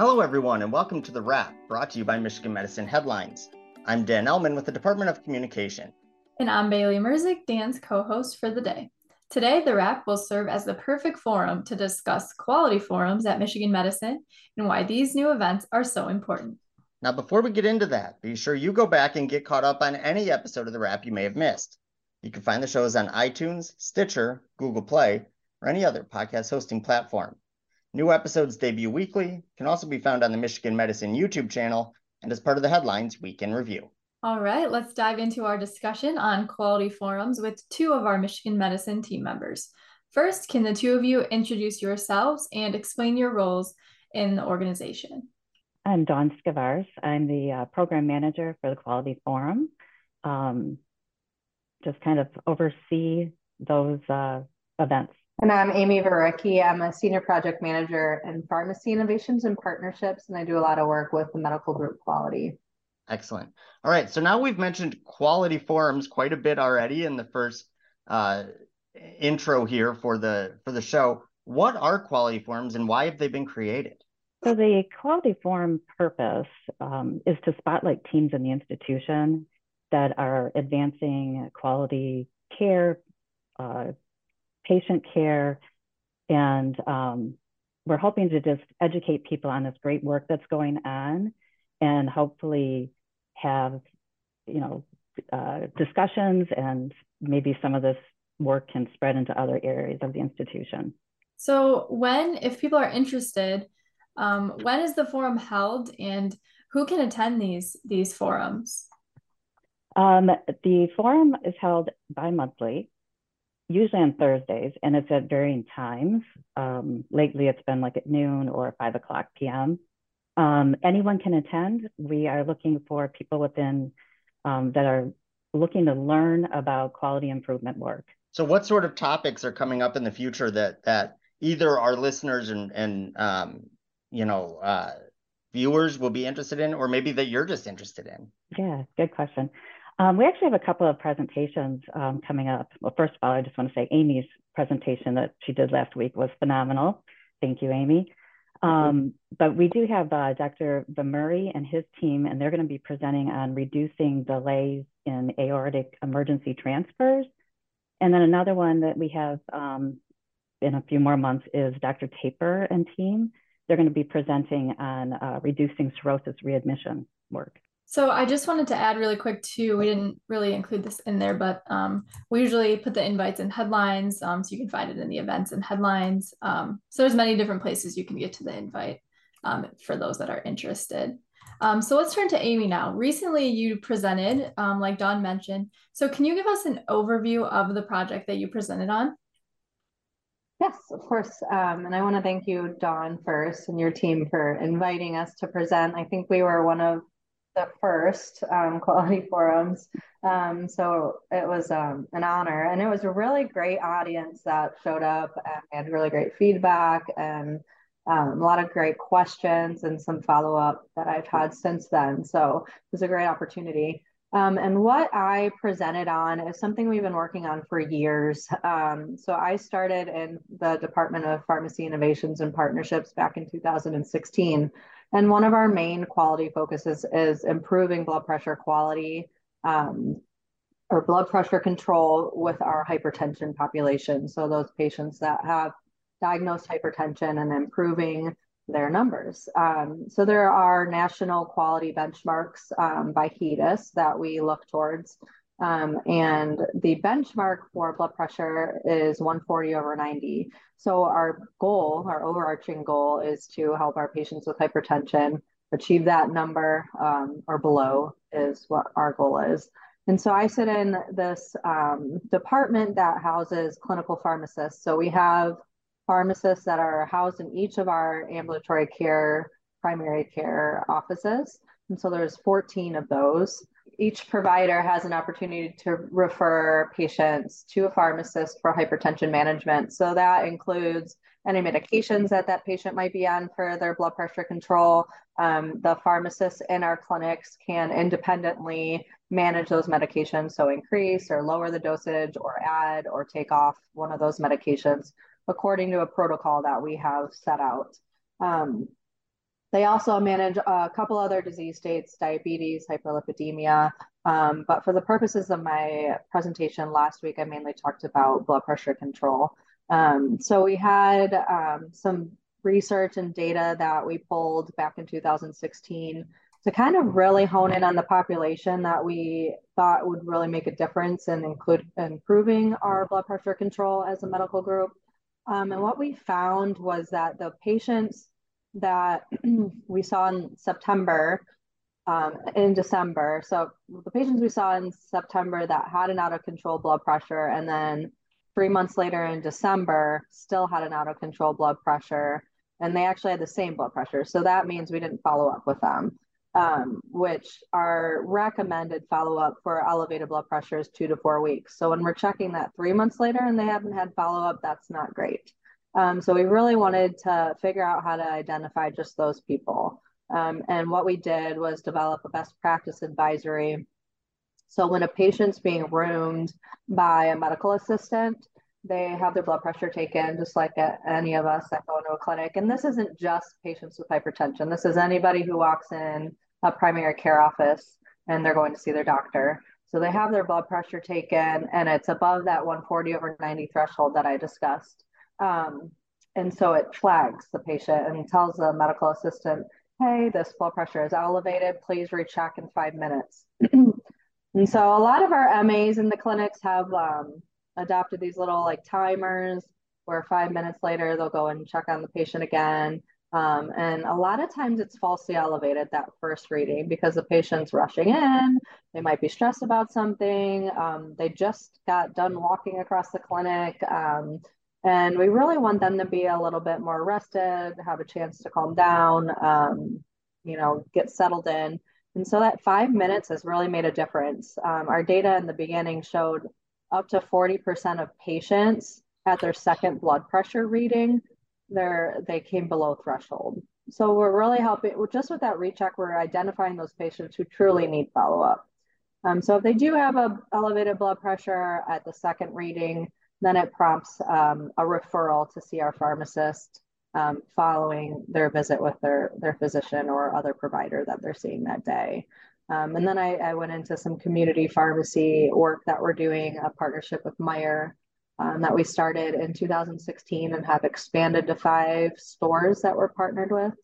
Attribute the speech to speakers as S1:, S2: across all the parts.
S1: Hello, everyone, and welcome to The Wrap, brought to you by Michigan Medicine Headlines. I'm Dan Ellman with the Department of Communication.
S2: And I'm Bailey Merzik, Dan's co host for the day. Today, The Wrap will serve as the perfect forum to discuss quality forums at Michigan Medicine and why these new events are so important.
S1: Now, before we get into that, be sure you go back and get caught up on any episode of The Wrap you may have missed. You can find the shows on iTunes, Stitcher, Google Play, or any other podcast hosting platform. New episodes debut weekly, can also be found on the Michigan Medicine YouTube channel, and as part of the Headlines Week in Review.
S2: All right, let's dive into our discussion on quality forums with two of our Michigan Medicine team members. First, can the two of you introduce yourselves and explain your roles in the organization?
S3: I'm Dawn Scavars. I'm the uh, program manager for the Quality Forum. Um, just kind of oversee those uh, events.
S4: And I'm Amy Varecki. I'm a senior project manager in pharmacy innovations and partnerships, and I do a lot of work with the medical group quality.
S1: Excellent. All right. So now we've mentioned quality forums quite a bit already in the first uh, intro here for the for the show. What are quality forums and why have they been created?
S3: So the quality forum purpose um, is to spotlight teams in the institution that are advancing quality care, uh, patient care, and um, we're hoping to just educate people on this great work that's going on and hopefully have, you know, uh, discussions and maybe some of this work can spread into other areas of the institution.
S2: So when, if people are interested, um, when is the forum held and who can attend these, these forums?
S3: Um, the forum is held bi-monthly usually on Thursdays, and it's at varying times. Um, lately, it's been like at noon or 5 o'clock p.m. Um, anyone can attend. We are looking for people within um, that are looking to learn about quality improvement work.
S1: So, what sort of topics are coming up in the future that that either our listeners and and um, you know uh, viewers will be interested in, or maybe that you're just interested in?
S3: Yeah, good question. Um, we actually have a couple of presentations um, coming up. Well, first of all, I just want to say Amy's presentation that she did last week was phenomenal. Thank you, Amy. Um, but we do have uh, Dr. Vemuri and his team, and they're going to be presenting on reducing delays in aortic emergency transfers. And then another one that we have um, in a few more months is Dr. Tapper and team. They're going to be presenting on uh, reducing cirrhosis readmission work.
S2: So I just wanted to add really quick too. We didn't really include this in there, but um, we usually put the invites in headlines, um, so you can find it in the events and headlines. Um, so there's many different places you can get to the invite um, for those that are interested. Um, so let's turn to Amy now. Recently, you presented, um, like Dawn mentioned. So can you give us an overview of the project that you presented on?
S4: Yes, of course. and I want to thank you, Dawn, first, and your team for inviting us to present. I think we were one of the first um, quality forums. Um, so it was um, an honor, and it was a really great audience that showed up and had really great feedback and um, a lot of great questions and some follow up that I've had since then. So it was a great opportunity. Um, and what I presented on is something we've been working on for years. Um, so I started in the Department of Pharmacy Innovations and Partnerships back in 2016. And one of our main quality focuses is improving blood pressure quality um, or blood pressure control with our hypertension population. So those patients that have diagnosed hypertension and improving their numbers. Um, so there are national quality benchmarks um, by HEDIS that we look towards. Um, and the benchmark for blood pressure is 140 over 90. So our goal, our overarching goal is to help our patients with hypertension achieve that number um, or below is what our goal is. And so I sit in this um, department that houses clinical pharmacists. So we have pharmacists that are housed in each of our ambulatory care, primary care offices. And so there's 14 of those each provider has an opportunity to refer patients to a pharmacist for hypertension management. So that includes any medications that that patient might be on for their blood pressure control. Um, the pharmacists in our clinics can independently manage those medications, so increase or lower the dosage or add or take off one of those medications according to a protocol that we have set out. Um, They also manage a couple other disease states, diabetes, hyperlipidemia. Um, but for the purposes of my presentation last week, I mainly talked about blood pressure control. Um, so we had um, some research and data that we pulled back in 2016 to kind of really hone in on the population that we thought would really make a difference and include improving our blood pressure control as a medical group. Um, and what we found was that the patients that we saw in September, um, in December, so the patients we saw in September that had an out of control blood pressure, and then three months later in December still had an out of control blood pressure, and they actually had the same blood pressure. So that means we didn't follow up with them um, which our recommended follow up for elevated blood pressure is two to four weeks. So when we're checking that three months later and they haven't had follow up, that's not great. Um, so we really wanted to figure out how to identify just those people. Um, and what we did was develop a best practice advisory. So when a patient's being roomed by a medical assistant, they have their blood pressure taken just like any of us that go into a clinic. And this isn't just patients with hypertension. This is anybody who walks in a primary care office and they're going to see their doctor. So they have their blood pressure taken and it's above that 140 over 90 threshold that I discussed. Um, and so it flags the patient and tells the medical assistant, hey, this blood pressure is elevated. Please recheck in five minutes. and so a lot of our MAs in the clinics have um, adopted these little like timers where five minutes later they'll go and check on the patient again. Um, and a lot of times it's falsely elevated that first reading because the patient's rushing in, they might be stressed about something, um, they just got done walking across the clinic. Um, and we really want them to be a little bit more rested, have a chance to calm down, um, you know, get settled in. And so that five minutes has really made a difference. Um, our data in the beginning showed up to 40% of patients at their second blood pressure reading, they they came below threshold. So we're really helping just with that recheck, we're identifying those patients who truly need follow-up. Um, so if they do have a elevated blood pressure at the second reading, then it prompts um, a referral to see our pharmacist um, following their visit with their, their physician or other provider that they're seeing that day. Um, and then I, I, went into some community pharmacy work that we're doing, a partnership with Meijer um, that we started in 2016 and have expanded to five stores that we're partnered with.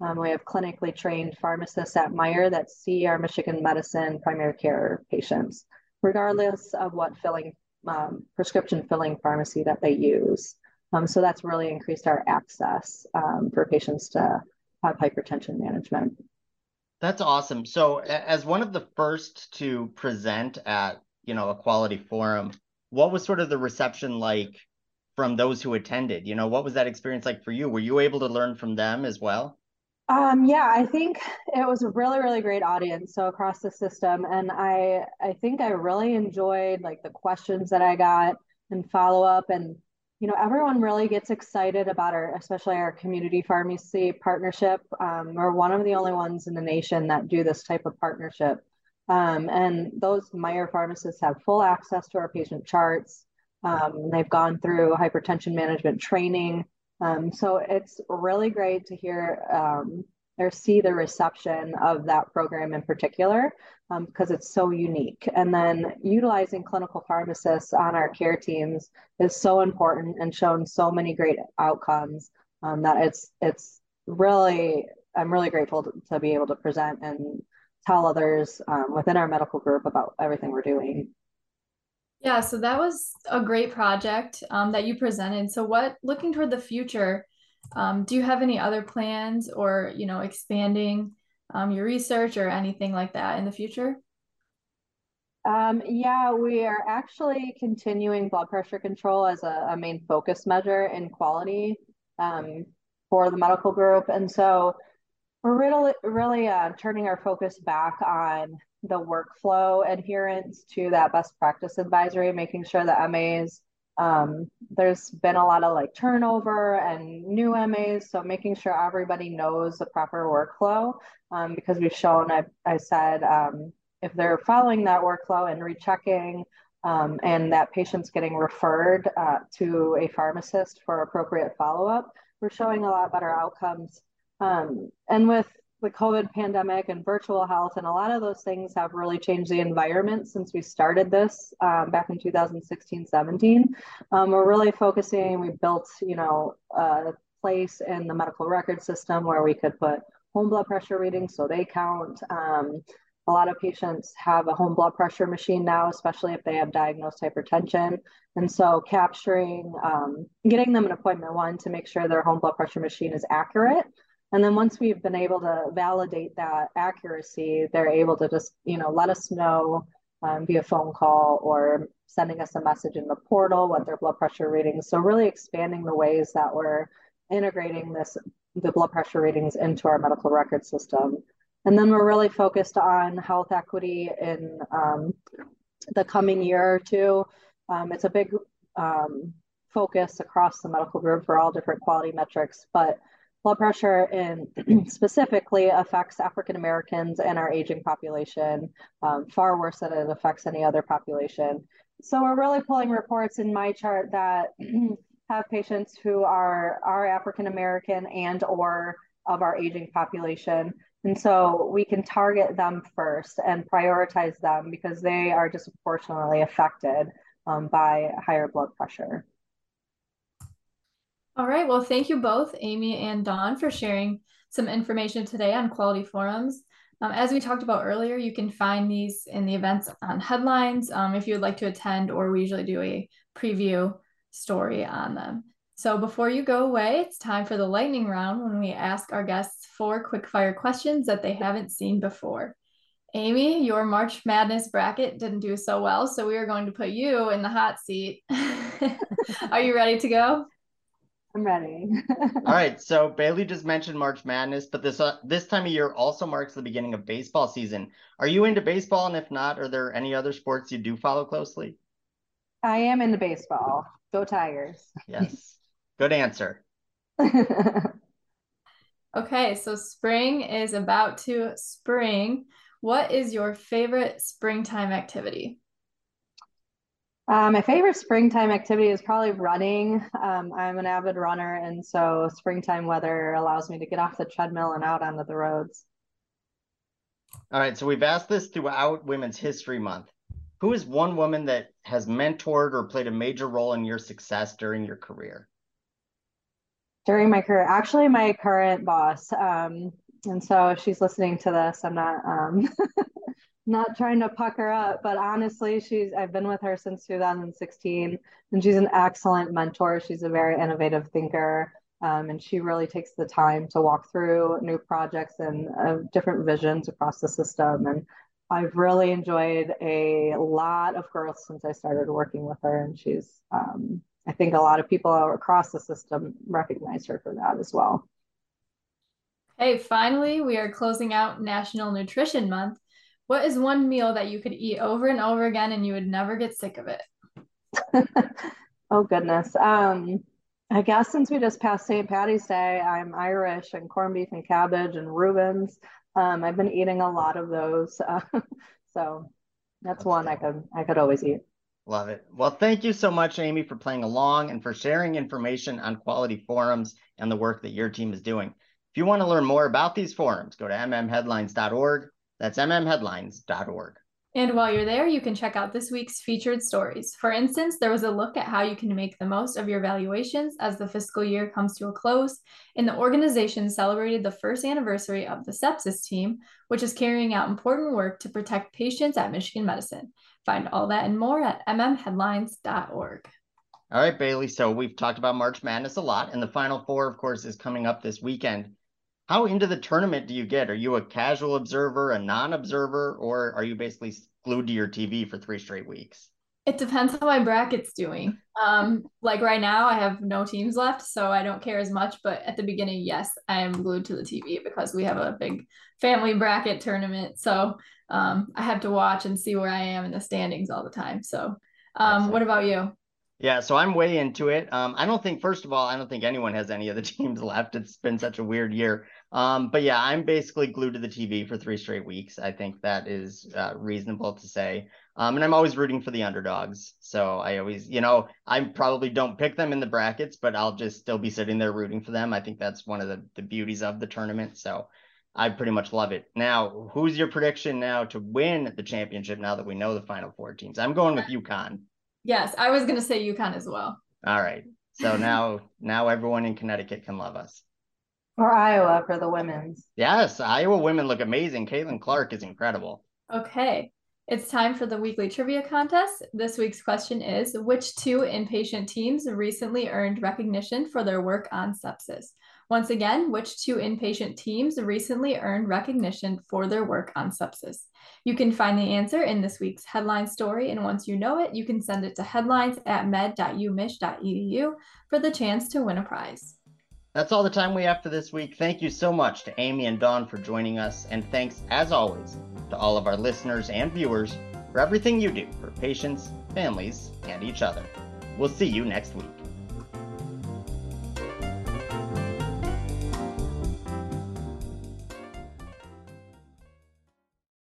S4: Um, we have clinically trained pharmacists at Meijer that see our Michigan medicine primary care patients, regardless of what filling um, prescription filling pharmacy that they use. Um, so that's really increased our access um, for patients to have hypertension management.
S1: That's awesome. So as one of the first to present at, you know, a quality forum, what was sort of the reception like from those who attended? You know, what was that experience like for you? Were you able to learn from them as well?
S4: Um, yeah, I think it was a really, really great audience. So across the system, and I, I think I really enjoyed like the questions that I got and follow up, and you know, everyone really gets excited about our, especially our community pharmacy partnership. Um, we're one of the only ones in the nation that do this type of partnership. Um, and those Meijer pharmacists have full access to our patient charts. Um, they've gone through hypertension management training. Um, so it's really great to hear um, or see the reception of that program in particular because um, it's so unique. And then utilizing clinical pharmacists on our care teams is so important and shown so many great outcomes um, that it's it's really I'm really grateful to, to, be able to present and tell others um, within our medical group about everything we're doing.
S2: Yeah, so that was a great project um, that you presented. So, what looking toward the future? Um, do you have any other plans or, you know, expanding um, your research or anything like that in the future?
S4: Um, yeah, we are actually continuing blood pressure control as a, a main focus measure in quality um, for the medical group. And so we're really, really uh, turning our focus back on the workflow adherence to that best practice advisory, making sure that MAs um, there's been a lot of like turnover and new MAs, so making sure everybody knows the proper workflow um, because we've shown, I, I said, um, if they're following that workflow and rechecking um, and that patient's getting referred uh, to a pharmacist for appropriate follow up, we're showing a lot better outcomes. Um, and with the COVID pandemic and virtual health, and a lot of those things have really changed the environment since we started this um, back in 2016, 17. Um, we're really focusing, we built, you know, a place in the medical record system where we could put home blood pressure readings so they count. Um, a lot of patients have a home blood pressure machine now, especially if they have diagnosed hypertension. And so capturing, um, getting them an appointment one to make sure their home blood pressure machine is accurate. And then once we've been able to validate that accuracy, they're able to just, you know, let us know um, via phone call or sending us a message in the portal what their blood pressure readings. So really expanding the ways that we're integrating this, the blood pressure readings into our medical record system. And then we're really focused on health equity in um, the coming year or two. Um, it's a big um, focus across the medical group for all different quality metrics, but blood pressure in specifically affects African Americans and our aging population um, far worse than it affects any other population. So we're really pulling reports in my chart that have patients who are are African American and or of our aging population and so we can target them first and prioritize them because they are disproportionately affected um, by higher blood pressure.
S2: All right. Well, thank you both, Amy and Dawn, for sharing some information today on quality forums. Um, as we talked about earlier, you can find these in the events on headlines um, if you would like to attend, or we usually do a preview story on them. So before you go away, it's time for the lightning round when we ask our guests four quickfire questions that they haven't seen before. Amy, your March Madness bracket didn't do so well, so we are going to put you in the hot seat. are you ready to go?
S4: I'm ready.
S1: All right, so Bailey just mentioned March Madness, but this uh, this time of year also marks the beginning of baseball season. Are you into baseball, and if not, are there any other sports you do follow closely?
S4: I am into baseball. Go Tigers.
S1: Yes. Good answer.
S2: okay, so spring is about to spring. What is your favorite springtime activity?
S4: Uh, my favorite springtime activity is probably running. Um, I'm an avid runner, and so springtime weather allows me to get off the treadmill and out onto the roads.
S1: All right, so we've asked this throughout Women's History Month. Who is one woman that has mentored or played a major role in your success during your career?
S4: during my career. Actually, my current boss. Um, and so she's listening to this. I'm not um, not trying to puck her up, but honestly, she's I've been with her since 2016, and she's an excellent mentor. She's a very innovative thinker. Um, and she really takes the time to walk through new projects and uh, different visions across the system. And I've really enjoyed a lot of growth since I started working with her, and she's um, I think a lot of people across the system recognize her for that as well.
S2: Hey, finally, we are closing out National Nutrition Month. What is one meal that you could eat over and over again and you would never get sick of it?
S4: oh goodness. Um, I guess since we just passed St. Patty's Day, I'm Irish and corned beef and cabbage and Reubens. Um, I've been eating a lot of those, uh, so that's, that's one I could I could always eat.
S1: Love it. Well, thank you so much, Amy, for playing along and for sharing information on quality forums and the work that your team is doing. If you want to learn more about these forums, go to mmheadlines.org. That's mmheadlines.org.
S2: And while you're there, you can check out this week's featured stories. For instance, there was a look at how you can make the most of your valuations as the fiscal year comes to a close, and the organization celebrated the first anniversary of the sepsis team, which is carrying out important work to protect patients at Michigan Medicine. Find all that and more at mmheadlines.org.
S1: All right, Bailey. So we've talked about March Madness a lot, and the Final Four, of course, is coming up this weekend. How into the tournament do you get? Are you a casual observer, a non-observer, or are you basically glued to your TV for three straight weeks?
S2: It depends how my bracket's doing. Um, like right now, I have no teams left, so I don't care as much. But at the beginning, yes, I am glued to the TV because we have a big family bracket tournament. So um, I have to watch and see where I am in the standings all the time. So, um, what about you?
S1: Yeah, so I'm way into it. Um, I don't think, first of all, I don't think anyone has any of the teams left. It's been such a weird year. Um, but yeah, I'm basically glued to the TV for three straight weeks. I think that is uh, reasonable to say. Um, and I'm always rooting for the underdogs. So I always, you know, I probably don't pick them in the brackets, but I'll just still be sitting there rooting for them. I think that's one of the, the beauties of the tournament. So I pretty much love it. Now, who's your prediction now to win the championship now that we know the final four teams? I'm going with UConn.
S2: Yes, I was going to say UConn as well.
S1: All right. So now, now everyone in Connecticut can love us.
S4: Or Iowa for the women's.
S1: Yes, Iowa women look amazing. Caitlin Clark is incredible.
S2: Okay. It's time for the weekly trivia contest. This week's question is Which two inpatient teams recently earned recognition for their work on sepsis? Once again, which two inpatient teams recently earned recognition for their work on sepsis? You can find the answer in this week's headline story, and once you know it, you can send it to headlines at med.umich.edu for the chance to win a prize.
S1: That's all the time we have for this week. Thank you so much to Amy and Dawn for joining us, and thanks, as always, to all of our listeners and viewers for everything you do for patients, families, and each other. We'll see you next week.